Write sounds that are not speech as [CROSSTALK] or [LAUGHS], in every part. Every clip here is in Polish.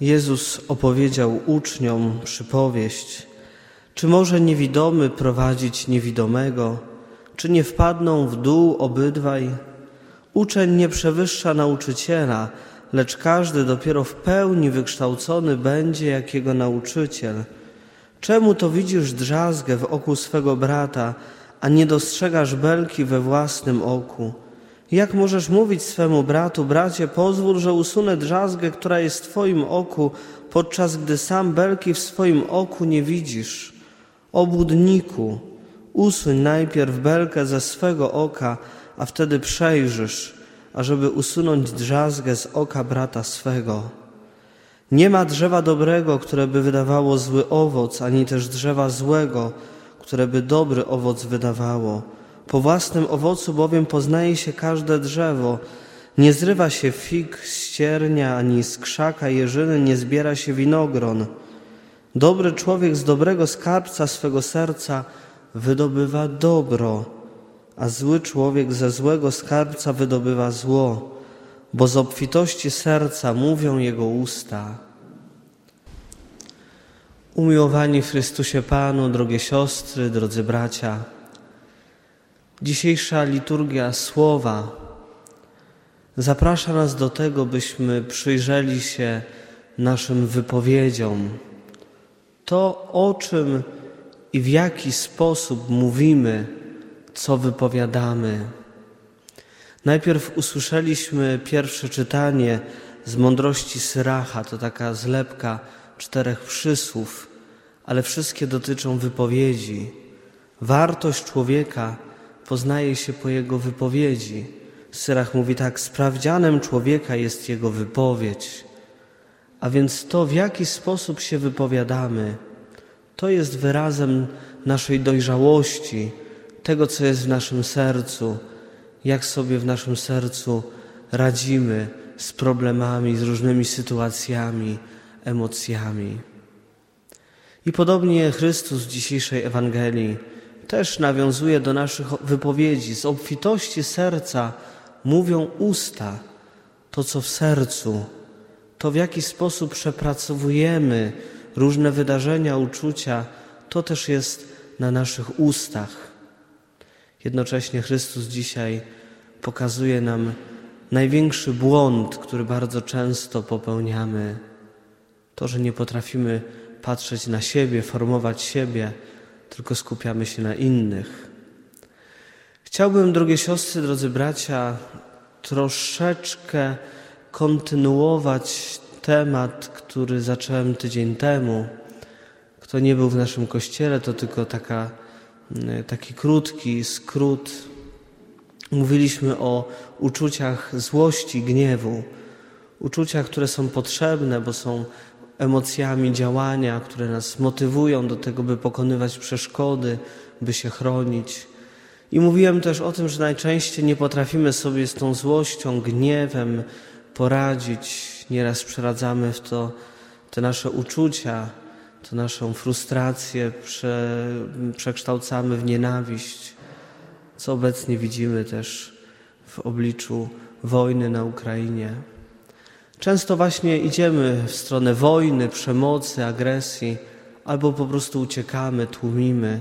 Jezus opowiedział uczniom przypowieść, czy może niewidomy prowadzić niewidomego, czy nie wpadną w dół obydwaj? Uczeń nie przewyższa nauczyciela, lecz każdy dopiero w pełni wykształcony będzie jak jego nauczyciel. Czemu to widzisz drzazgę w oku swego brata, a nie dostrzegasz belki we własnym oku? Jak możesz mówić swemu bratu, bracie, pozwól, że usunę drzazgę, która jest w twoim oku, podczas gdy sam belki w swoim oku nie widzisz? Obłudniku, usuń najpierw belkę ze swego oka, a wtedy przejrzysz, ażeby usunąć drzazgę z oka brata swego. Nie ma drzewa dobrego, które by wydawało zły owoc, ani też drzewa złego, które by dobry owoc wydawało. Po własnym owocu bowiem poznaje się każde drzewo. Nie zrywa się fig z ciernia, ani z krzaka jeżyny nie zbiera się winogron. Dobry człowiek z dobrego skarbca swego serca wydobywa dobro, a zły człowiek ze złego skarbca wydobywa zło, bo z obfitości serca mówią jego usta. Umiłowani w Chrystusie Panu, drogie siostry, drodzy bracia, dzisiejsza liturgia słowa zaprasza nas do tego, byśmy przyjrzeli się naszym wypowiedziom. To, o czym i w jaki sposób mówimy, co wypowiadamy. Najpierw usłyszeliśmy pierwsze czytanie z mądrości Syracha, to taka zlepka czterech przysłów, ale wszystkie dotyczą wypowiedzi. Wartość człowieka poznaje się po jego wypowiedzi. Syrach mówi tak: Sprawdzianem człowieka jest jego wypowiedź. A więc to, w jaki sposób się wypowiadamy, to jest wyrazem naszej dojrzałości, tego, co jest w naszym sercu, jak sobie w naszym sercu radzimy z problemami, z różnymi sytuacjami, emocjami. I podobnie Chrystus w dzisiejszej Ewangelii też nawiązuje do naszych wypowiedzi. Z obfitości serca mówią usta, to co w sercu, to w jaki sposób przepracowujemy różne wydarzenia, uczucia, to też jest na naszych ustach. Jednocześnie Chrystus dzisiaj pokazuje nam największy błąd, który bardzo często popełniamy. To, że nie potrafimy patrzeć na siebie, formować siebie, tylko skupiamy się na innych. Chciałbym, drogie siostry, drodzy bracia, troszeczkę kontynuować temat, który zacząłem tydzień temu. Kto nie był w naszym kościele, to tylko taka, mm, taki krótki skrót. Mówiliśmy o uczuciach złości, gniewu, uczuciach, które są potrzebne, bo są emocjami działania, które nas motywują do tego, by pokonywać przeszkody, by się chronić. I mówiłem też o tym, że najczęściej nie potrafimy sobie z tą złością, gniewem poradzić. Nieraz przeradzamy w to te nasze uczucia, tę naszą frustrację, prze, przekształcamy w nienawiść, co obecnie widzimy też w obliczu wojny na Ukrainie. Często właśnie idziemy w stronę wojny, przemocy, agresji, albo po prostu uciekamy, tłumimy.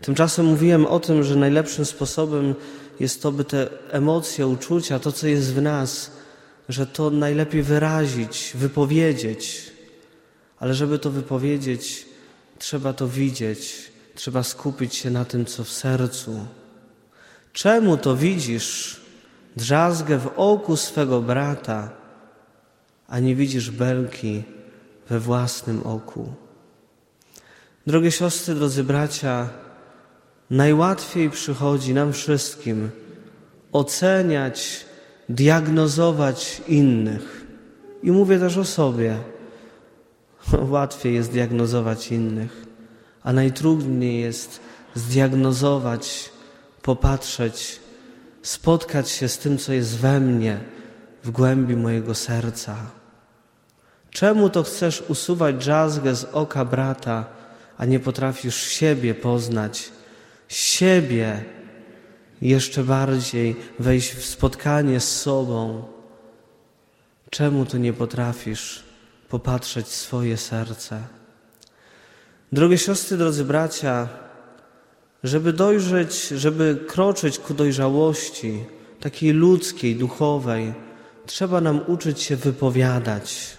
Tymczasem mówiłem o tym, że najlepszym sposobem jest to, by te emocje, uczucia, to co jest w nas, że to najlepiej wyrazić, wypowiedzieć. Ale żeby to wypowiedzieć, trzeba to widzieć, trzeba skupić się na tym, co w sercu. Czemu to widzisz drzazgę w oku swego brata, a nie widzisz belki we własnym oku? Drogie siostry, drodzy bracia, najłatwiej przychodzi nam wszystkim oceniać, diagnozować innych. I mówię też o sobie. [LAUGHS] Łatwiej jest diagnozować innych, a najtrudniej jest zdiagnozować, popatrzeć, spotkać się z tym, co jest we mnie, w głębi mojego serca. Czemu to chcesz usuwać drzazgę z oka brata, a nie potrafisz siebie poznać, siebie jeszcze bardziej wejść w spotkanie z sobą? Czemu to nie potrafisz popatrzeć swoje serce. Drogie siostry, drodzy bracia, żeby dojrzeć, żeby kroczyć ku dojrzałości, takiej ludzkiej, duchowej, trzeba nam uczyć się wypowiadać.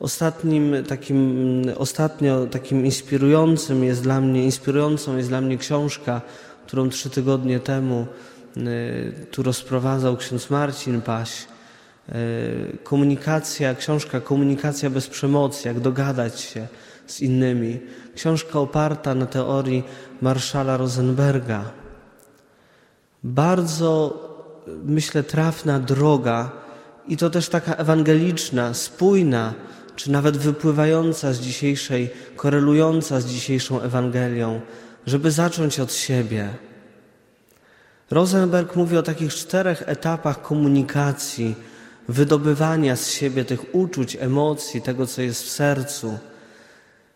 Ostatnim takim, ostatnio takim inspirującym jest dla mnie, inspirującą jest dla mnie książka, którą trzy tygodnie temu y, tu rozprowadzał ksiądz Marcin Paś. Y, komunikacja, książka Komunikacja bez przemocy, jak dogadać się z innymi. Książka oparta na teorii Marszala Rosenberga. Bardzo, myślę, trafna droga i to też taka ewangeliczna, spójna, czy nawet wypływająca z dzisiejszej, korelująca z dzisiejszą Ewangelią, żeby zacząć od siebie. Rosenberg mówi o takich czterech etapach komunikacji, wydobywania z siebie tych uczuć, emocji, tego, co jest w sercu.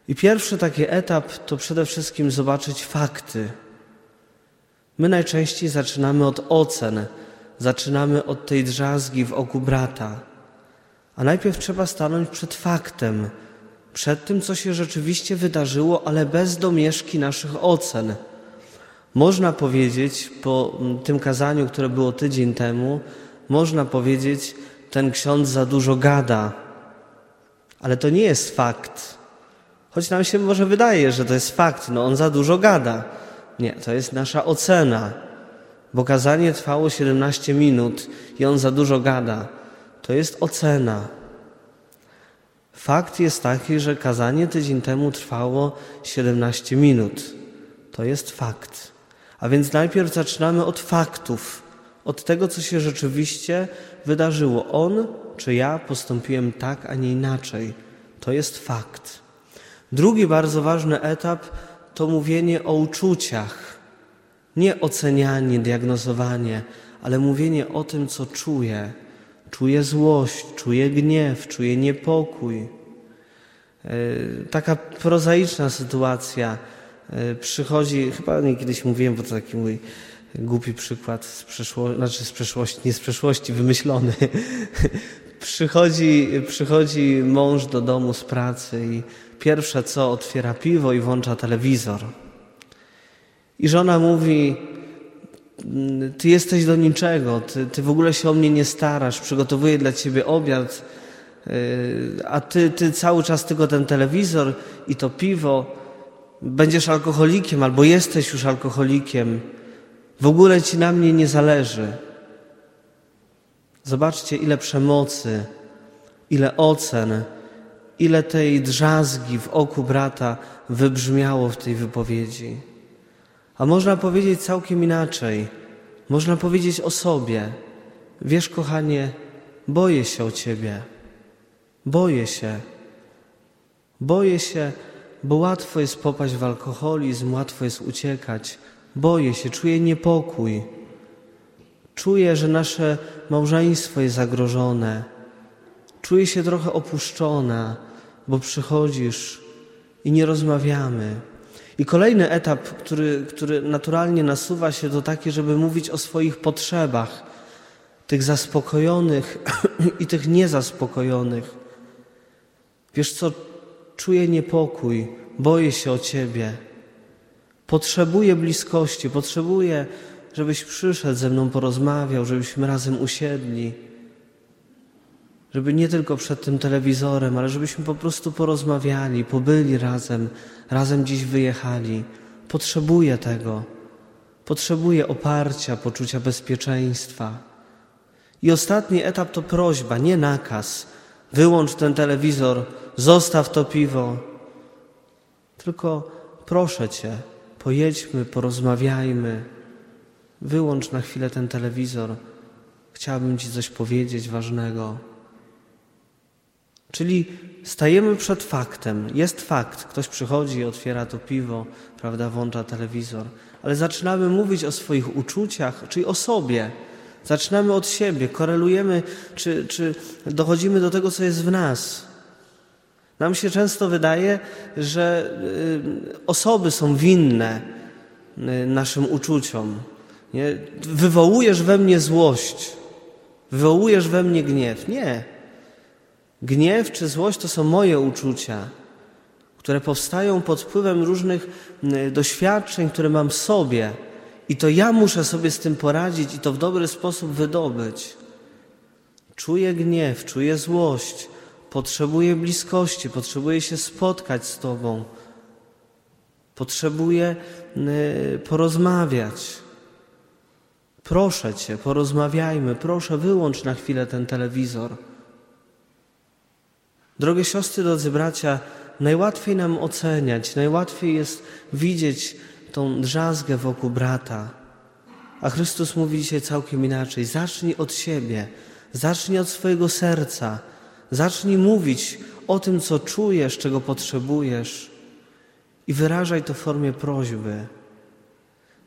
I pierwszy taki etap to przede wszystkim zobaczyć fakty. My najczęściej zaczynamy od ocen, zaczynamy od tej drzazgi w oku brata. A najpierw trzeba stanąć przed faktem, przed tym, co się rzeczywiście wydarzyło, ale bez domieszki naszych ocen. Można powiedzieć, po tym kazaniu, które było tydzień temu, można powiedzieć, ten ksiądz za dużo gada. Ale to nie jest fakt. Choć nam się może wydaje, że to jest fakt, no on za dużo gada. Nie, to jest nasza ocena. Bo kazanie trwało 17 minut i on za dużo gada. To jest ocena. Fakt jest taki, że kazanie tydzień temu trwało 17 minut. To jest fakt. A więc najpierw zaczynamy od faktów, od tego, co się rzeczywiście wydarzyło. On czy ja postąpiłem tak, a nie inaczej. To jest fakt. Drugi bardzo ważny etap to mówienie o uczuciach. Nie ocenianie, diagnozowanie, ale mówienie o tym, co czuję. Czuję złość, czuję gniew, czuję niepokój. E, taka prozaiczna sytuacja e, przychodzi, chyba nie kiedyś mówiłem, bo to taki mój głupi przykład z przeszłości, znaczy z przeszłości, nie z przeszłości, wymyślony. [LAUGHS] przychodzi, przychodzi mąż do domu z pracy i pierwsze co otwiera piwo i włącza telewizor. I żona mówi: Ty jesteś do niczego, ty, ty w ogóle się o mnie nie starasz, przygotowuję dla ciebie obiad, yy, a ty, ty cały czas tylko ten telewizor i to piwo. Będziesz alkoholikiem albo jesteś już alkoholikiem. W ogóle ci na mnie nie zależy. Zobaczcie, ile przemocy, ile ocen, ile tej drzazgi w oku brata wybrzmiało w tej wypowiedzi. A można powiedzieć całkiem inaczej. Można powiedzieć o sobie: Wiesz, kochanie, boję się o ciebie. Boję się. Boję się, bo łatwo jest popaść w alkoholizm, łatwo jest uciekać. Boję się, czuję niepokój. Czuję, że nasze małżeństwo jest zagrożone. Czuję się trochę opuszczona, bo przychodzisz i nie rozmawiamy. I kolejny etap, który, który naturalnie nasuwa się, to taki, żeby mówić o swoich potrzebach, tych zaspokojonych [CLEARS THROAT] i tych niezaspokojonych. Wiesz co, czuję niepokój, boję się o Ciebie. Potrzebuję bliskości, potrzebuję, żebyś przyszedł ze mną, porozmawiał, żebyśmy razem usiedli. Żeby nie tylko przed tym telewizorem, ale żebyśmy po prostu porozmawiali, pobyli razem, razem dziś wyjechali. Potrzebuję tego. Potrzebuję oparcia, poczucia bezpieczeństwa. I ostatni etap to prośba, nie nakaz. Wyłącz ten telewizor, zostaw to piwo. Tylko proszę Cię, pojedźmy, porozmawiajmy. Wyłącz na chwilę ten telewizor. Chciałabym Ci coś powiedzieć ważnego. Czyli stajemy przed faktem. Jest fakt. Ktoś przychodzi, otwiera to piwo, prawda, włącza telewizor. Ale zaczynamy mówić o swoich uczuciach, czyli o sobie. Zaczynamy od siebie, korelujemy, czy, czy dochodzimy do tego, co jest w nas. Nam się często wydaje, że y, osoby są winne y, naszym uczuciom. Nie? Wywołujesz we mnie złość, wywołujesz we mnie gniew. Nie. Gniew czy złość to są moje uczucia, które powstają pod wpływem różnych doświadczeń, które mam w sobie. I to ja muszę sobie z tym poradzić i to w dobry sposób wydobyć. Czuję gniew, czuję złość, potrzebuję bliskości, potrzebuję się spotkać z Tobą, potrzebuję porozmawiać. Proszę Cię, porozmawiajmy, proszę wyłącz na chwilę ten telewizor. Drogie siostry, drodzy bracia, najłatwiej nam oceniać, najłatwiej jest widzieć tą drzazgę wokół brata. A Chrystus mówi dzisiaj całkiem inaczej. Zacznij od siebie, zacznij od swojego serca, zacznij mówić o tym, co czujesz, czego potrzebujesz i wyrażaj to w formie prośby.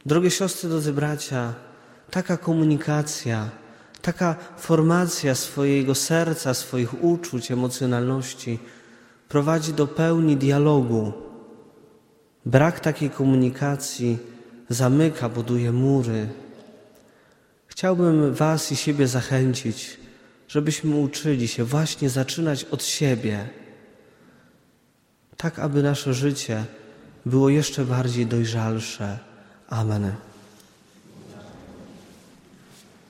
Drogie siostry, drodzy bracia, taka komunikacja, taka formacja swojego serca, swoich uczuć, emocjonalności prowadzi do pełni dialogu. Brak takiej komunikacji zamyka, buduje mury. Chciałbym Was i siebie zachęcić, żebyśmy uczyli się właśnie zaczynać od siebie, tak aby nasze życie było jeszcze bardziej dojrzalsze. Amen.